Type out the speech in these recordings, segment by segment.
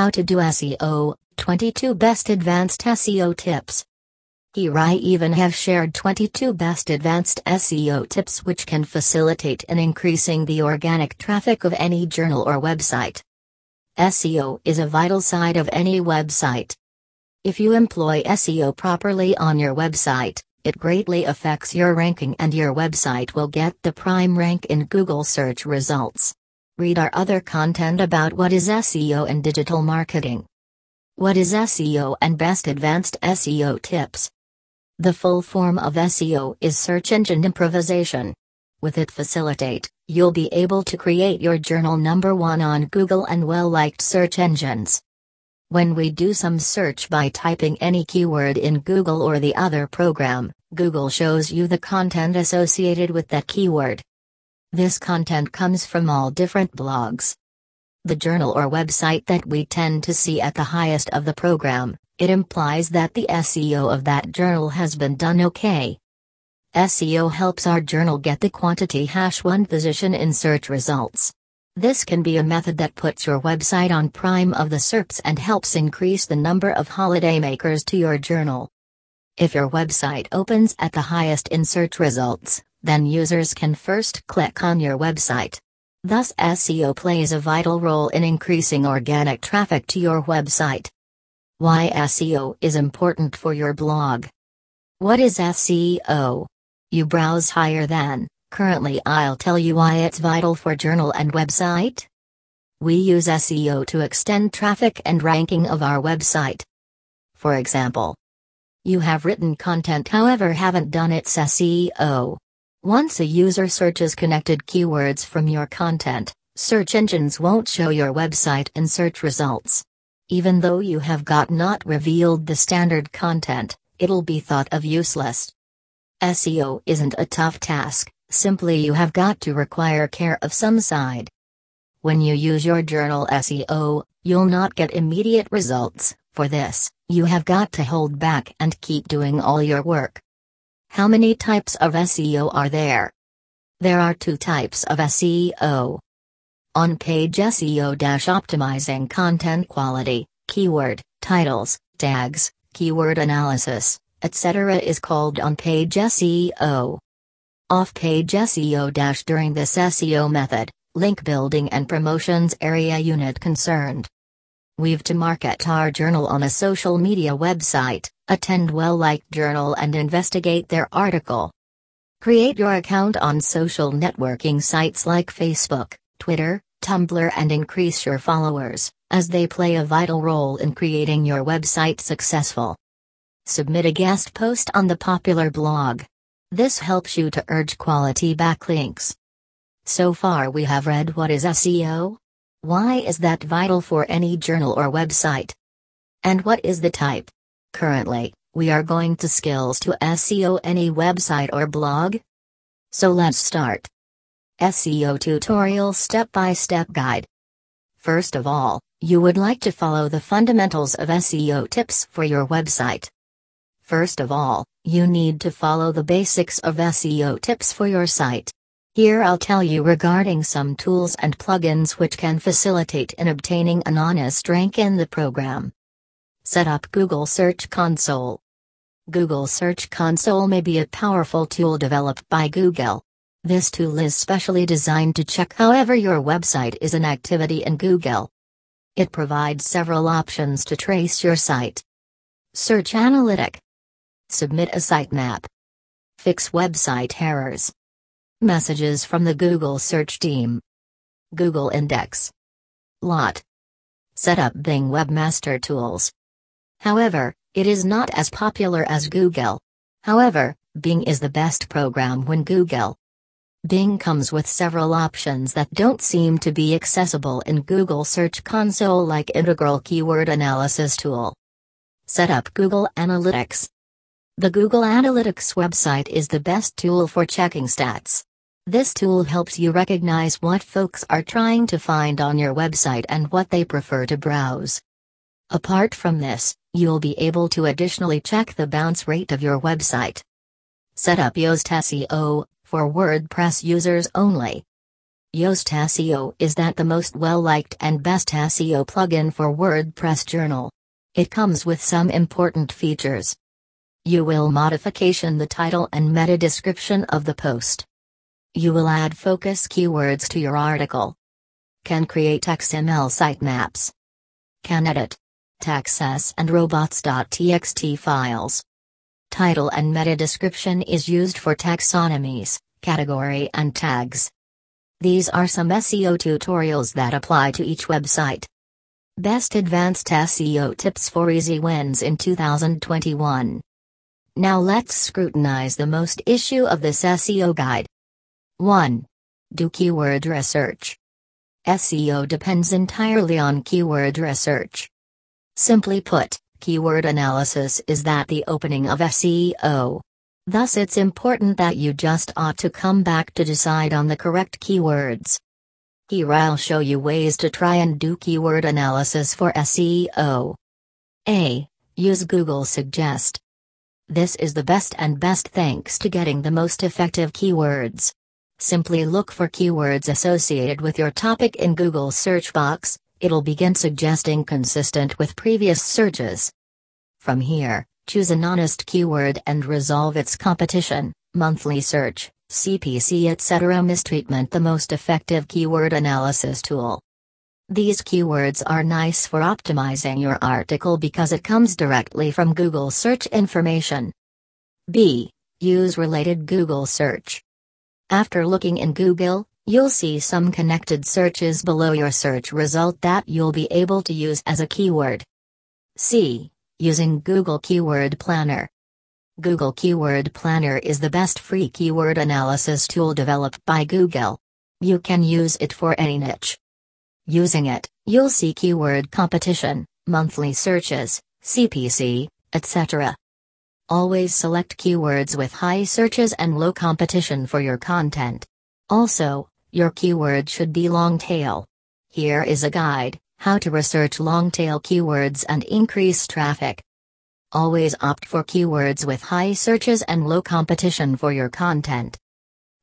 How to do SEO 22 Best Advanced SEO Tips. Here I even have shared 22 best advanced SEO tips which can facilitate in increasing the organic traffic of any journal or website. SEO is a vital side of any website. If you employ SEO properly on your website, it greatly affects your ranking and your website will get the prime rank in Google search results. Read our other content about what is SEO and digital marketing. What is SEO and best advanced SEO tips? The full form of SEO is search engine improvisation. With it facilitate, you'll be able to create your journal number one on Google and well liked search engines. When we do some search by typing any keyword in Google or the other program, Google shows you the content associated with that keyword. This content comes from all different blogs. The journal or website that we tend to see at the highest of the program, it implies that the SEO of that journal has been done okay. SEO helps our journal get the quantity hash 1 position in search results. This can be a method that puts your website on prime of the SERPs and helps increase the number of holidaymakers to your journal. If your website opens at the highest in search results, then users can first click on your website. Thus, SEO plays a vital role in increasing organic traffic to your website. Why SEO is important for your blog. What is SEO? You browse higher than, currently, I'll tell you why it's vital for journal and website. We use SEO to extend traffic and ranking of our website. For example, you have written content however haven't done its SEO. Once a user searches connected keywords from your content, search engines won't show your website in search results. Even though you have got not revealed the standard content, it'll be thought of useless. SEO isn't a tough task, simply you have got to require care of some side. When you use your journal SEO, you'll not get immediate results, for this, you have got to hold back and keep doing all your work. How many types of SEO are there? There are two types of SEO. On page SEO optimizing content quality, keyword, titles, tags, keyword analysis, etc. is called on page SEO. Off page SEO during this SEO method, link building and promotions area unit concerned. We've to market our journal on a social media website, attend well liked journal and investigate their article. Create your account on social networking sites like Facebook, Twitter, Tumblr, and increase your followers, as they play a vital role in creating your website successful. Submit a guest post on the popular blog. This helps you to urge quality backlinks. So far, we have read what is SEO, why is that vital for any journal or website? And what is the type? Currently, we are going to skills to SEO any website or blog. So let's start. SEO tutorial step by step guide. First of all, you would like to follow the fundamentals of SEO tips for your website. First of all, you need to follow the basics of SEO tips for your site. Here I'll tell you regarding some tools and plugins which can facilitate in obtaining an honest rank in the program. Set up Google Search Console. Google Search Console may be a powerful tool developed by Google. This tool is specially designed to check however your website is an activity in Google. It provides several options to trace your site. Search Analytic. Submit a sitemap. Fix website errors. Messages from the Google search team. Google Index. Lot. Set up Bing Webmaster Tools. However, it is not as popular as Google. However, Bing is the best program when Google. Bing comes with several options that don't seem to be accessible in Google Search Console like Integral Keyword Analysis Tool. Set up Google Analytics. The Google Analytics website is the best tool for checking stats. This tool helps you recognize what folks are trying to find on your website and what they prefer to browse. Apart from this, you'll be able to additionally check the bounce rate of your website. Set up Yoast SEO for WordPress users only. Yoast SEO is that the most well-liked and best SEO plugin for WordPress journal. It comes with some important features. You will modification the title and meta description of the post. You will add focus keywords to your article. Can create XML sitemaps. Can edit taxes and robots.txt files. Title and meta description is used for taxonomies, category and tags. These are some SEO tutorials that apply to each website. Best Advanced SEO Tips for Easy Wins in 2021. Now let's scrutinize the most issue of this SEO guide. 1. Do keyword research. SEO depends entirely on keyword research. Simply put, keyword analysis is that the opening of SEO. Thus it's important that you just ought to come back to decide on the correct keywords. Here I'll show you ways to try and do keyword analysis for SEO. A. Use Google Suggest. This is the best and best thanks to getting the most effective keywords. Simply look for keywords associated with your topic in Google search box, it'll begin suggesting consistent with previous searches. From here, Choose an honest keyword and resolve its competition, monthly search, CPC etc. Mistreatment The most effective keyword analysis tool. These keywords are nice for optimizing your article because it comes directly from Google search information. B. Use related Google search. After looking in Google, you'll see some connected searches below your search result that you'll be able to use as a keyword. C using Google Keyword Planner. Google Keyword Planner is the best free keyword analysis tool developed by Google. You can use it for any niche. Using it, you'll see keyword competition, monthly searches, CPC, etc. Always select keywords with high searches and low competition for your content. Also, your keyword should be long tail. Here is a guide how to research long-tail keywords and increase traffic. Always opt for keywords with high searches and low competition for your content.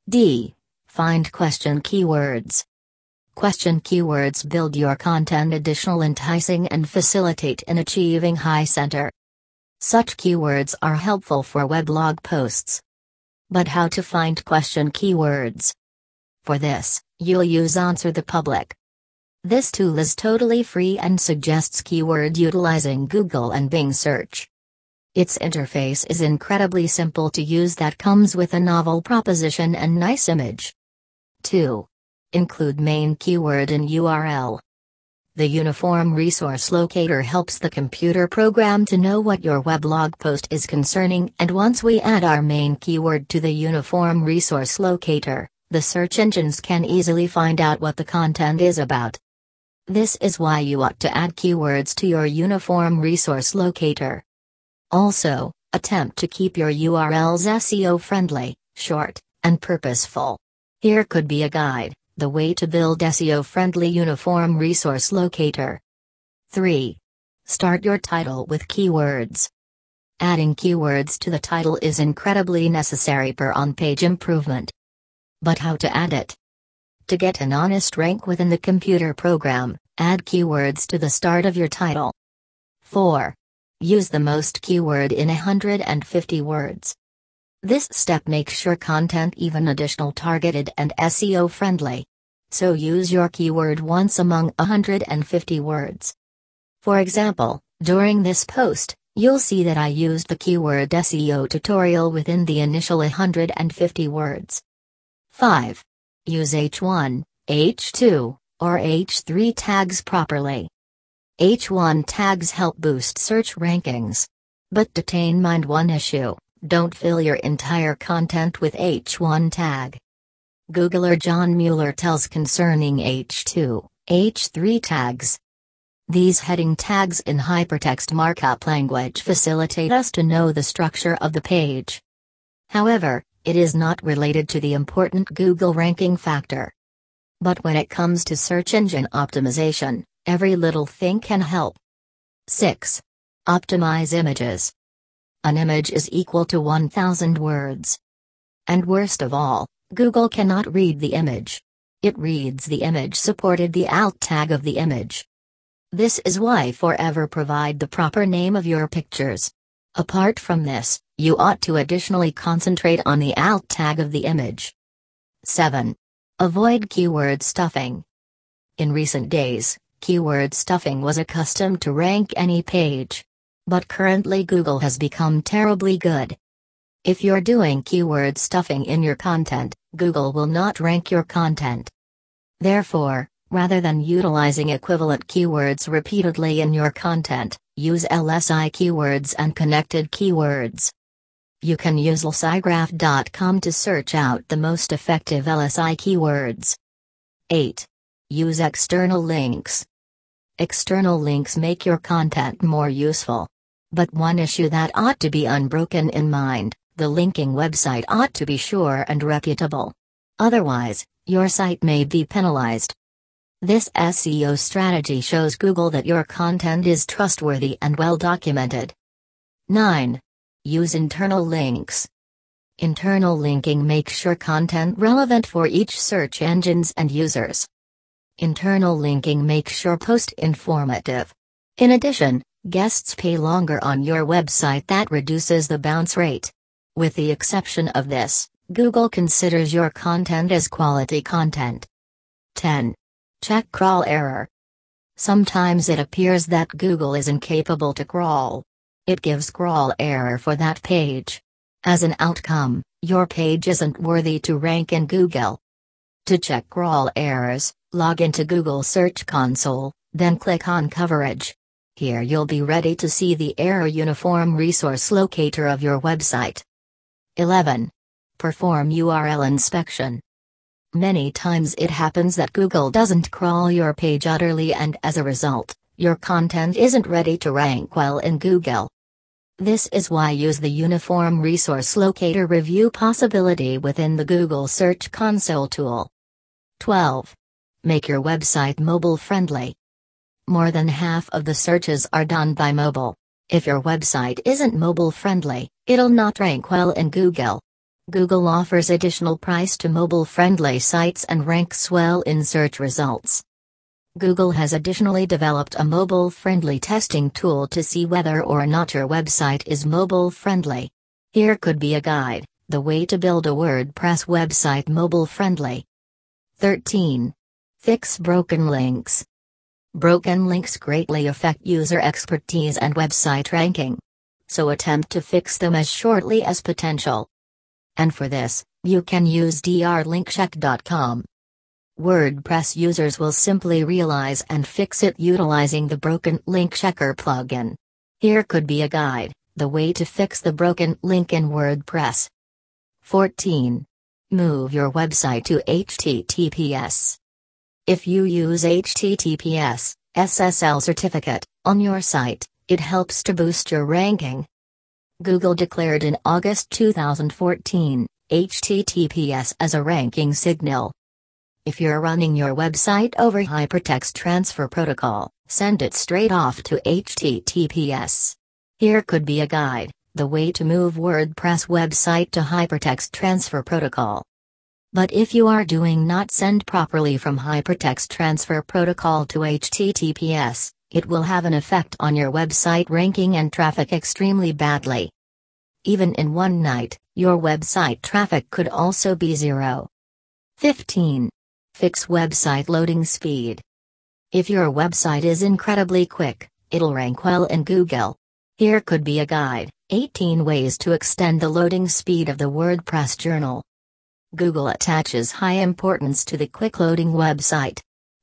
D. Find question keywords. Question keywords build your content additional enticing and facilitate in achieving high center. Such keywords are helpful for weblog posts. But how to find question keywords? For this, you'll use Answer the Public. This tool is totally free and suggests keyword utilizing Google and Bing search. Its interface is incredibly simple to use that comes with a novel proposition and nice image. 2. Include main keyword in URL. The Uniform Resource Locator helps the computer program to know what your weblog post is concerning and once we add our main keyword to the Uniform Resource Locator, the search engines can easily find out what the content is about. This is why you ought to add keywords to your uniform resource locator. Also, attempt to keep your URLs SEO friendly, short, and purposeful. Here could be a guide the way to build SEO friendly uniform resource locator. 3. Start your title with keywords. Adding keywords to the title is incredibly necessary for on page improvement. But how to add it? To get an honest rank within the computer program, add keywords to the start of your title. 4. Use the most keyword in 150 words. This step makes your content even additional targeted and SEO friendly. So use your keyword once among 150 words. For example, during this post, you'll see that I used the keyword SEO tutorial within the initial 150 words. 5. Use H1, H2, or H3 tags properly. H1 tags help boost search rankings. But detain mind one issue don't fill your entire content with H1 tag. Googler John Mueller tells concerning H2, H3 tags. These heading tags in hypertext markup language facilitate us to know the structure of the page. However, it is not related to the important Google ranking factor. But when it comes to search engine optimization, every little thing can help. 6. Optimize images. An image is equal to 1000 words. And worst of all, Google cannot read the image. It reads the image supported the alt tag of the image. This is why forever provide the proper name of your pictures. Apart from this, you ought to additionally concentrate on the alt tag of the image. 7. Avoid keyword stuffing. In recent days, keyword stuffing was accustomed to rank any page. But currently Google has become terribly good. If you're doing keyword stuffing in your content, Google will not rank your content. Therefore, rather than utilizing equivalent keywords repeatedly in your content, use LSI keywords and connected keywords. You can use lsigraph.com to search out the most effective LSI keywords. 8. Use external links. External links make your content more useful. But one issue that ought to be unbroken in mind the linking website ought to be sure and reputable. Otherwise, your site may be penalized. This SEO strategy shows Google that your content is trustworthy and well documented. 9. Use internal links. Internal linking makes your content relevant for each search engines and users. Internal linking makes your post informative. In addition, Guests pay longer on your website that reduces the bounce rate. With the exception of this, Google considers your content as quality content. 10. Check crawl error. Sometimes it appears that Google is incapable to crawl. It gives crawl error for that page. As an outcome, your page isn't worthy to rank in Google. To check crawl errors, log into Google Search Console, then click on Coverage. Here you'll be ready to see the Error Uniform Resource Locator of your website. 11. Perform URL inspection. Many times it happens that Google doesn't crawl your page utterly and as a result, your content isn't ready to rank well in Google. This is why use the Uniform Resource Locator review possibility within the Google Search Console tool. 12. Make your website mobile friendly. More than half of the searches are done by mobile. If your website isn't mobile friendly, it'll not rank well in Google. Google offers additional price to mobile friendly sites and ranks well in search results. Google has additionally developed a mobile friendly testing tool to see whether or not your website is mobile friendly. Here could be a guide the way to build a WordPress website mobile friendly. 13. Fix broken links. Broken links greatly affect user expertise and website ranking. So attempt to fix them as shortly as potential. And for this, you can use drlinkcheck.com. WordPress users will simply realize and fix it utilizing the Broken Link Checker plugin. Here could be a guide the way to fix the broken link in WordPress. 14. Move your website to HTTPS. If you use HTTPS SSL certificate on your site, it helps to boost your ranking. Google declared in August 2014 HTTPS as a ranking signal. If you're running your website over Hypertext Transfer Protocol, send it straight off to HTTPS. Here could be a guide the way to move WordPress website to Hypertext Transfer Protocol. But if you are doing not send properly from Hypertext Transfer Protocol to HTTPS, it will have an effect on your website ranking and traffic extremely badly. Even in one night, your website traffic could also be zero. 15. Fix website loading speed. If your website is incredibly quick, it'll rank well in Google. Here could be a guide 18 ways to extend the loading speed of the WordPress journal. Google attaches high importance to the quick loading website.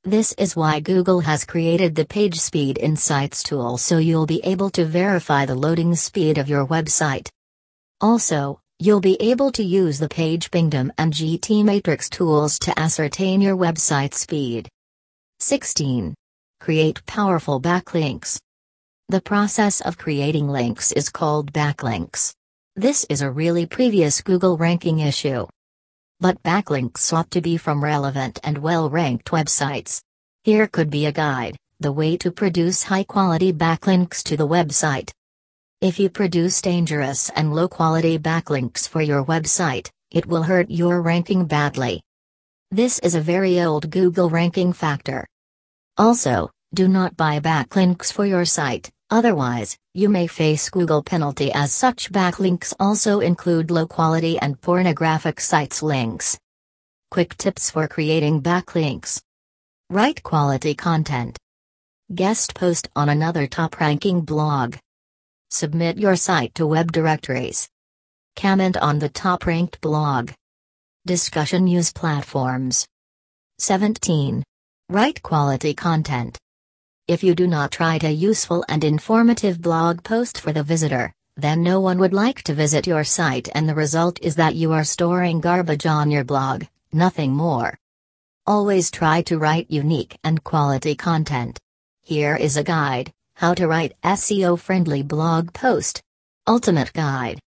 This is why Google has created the Page Speed Insights tool so you'll be able to verify the loading speed of your website. Also, you'll be able to use the Page Pingdom and GTmetrix tools to ascertain your website speed. 16. Create powerful backlinks. The process of creating links is called backlinks. This is a really previous Google ranking issue. But backlinks ought to be from relevant and well ranked websites. Here could be a guide the way to produce high quality backlinks to the website. If you produce dangerous and low quality backlinks for your website, it will hurt your ranking badly. This is a very old Google ranking factor. Also, do not buy backlinks for your site, otherwise, you may face Google penalty as such backlinks also include low quality and pornographic sites links. Quick tips for creating backlinks. Write quality content. Guest post on another top ranking blog. Submit your site to web directories. Comment on the top ranked blog. Discussion use platforms. 17. Write quality content. If you do not write a useful and informative blog post for the visitor, then no one would like to visit your site, and the result is that you are storing garbage on your blog, nothing more. Always try to write unique and quality content. Here is a guide How to write SEO friendly blog post. Ultimate Guide.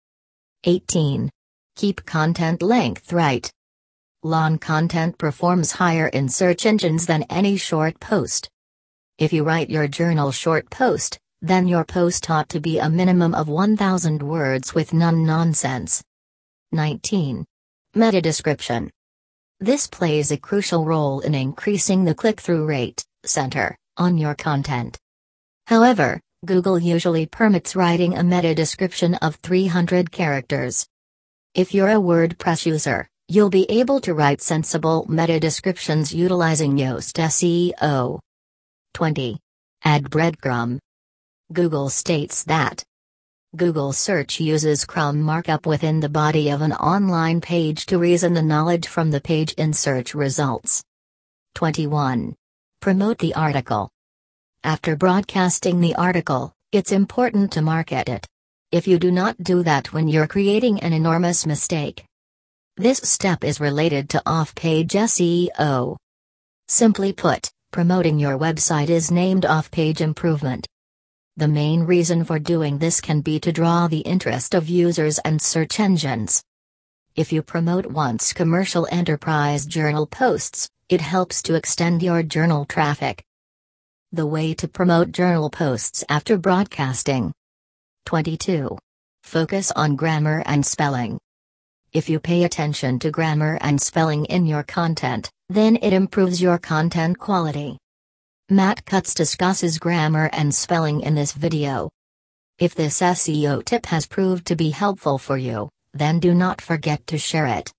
18. Keep content length right. Long content performs higher in search engines than any short post. If you write your journal short post, then your post ought to be a minimum of 1000 words with none nonsense. 19. Meta description. This plays a crucial role in increasing the click through rate, center, on your content. However, Google usually permits writing a meta description of 300 characters. If you're a WordPress user, you'll be able to write sensible meta descriptions utilizing Yoast SEO. 20. Add breadcrumb. Google states that Google search uses crumb markup within the body of an online page to reason the knowledge from the page in search results. 21. Promote the article. After broadcasting the article, it's important to market it. If you do not do that when you're creating an enormous mistake. This step is related to off page SEO. Simply put, promoting your website is named off page improvement. The main reason for doing this can be to draw the interest of users and search engines. If you promote once commercial enterprise journal posts, it helps to extend your journal traffic. The way to promote journal posts after broadcasting. 22. Focus on grammar and spelling. If you pay attention to grammar and spelling in your content, then it improves your content quality. Matt Cutts discusses grammar and spelling in this video. If this SEO tip has proved to be helpful for you, then do not forget to share it.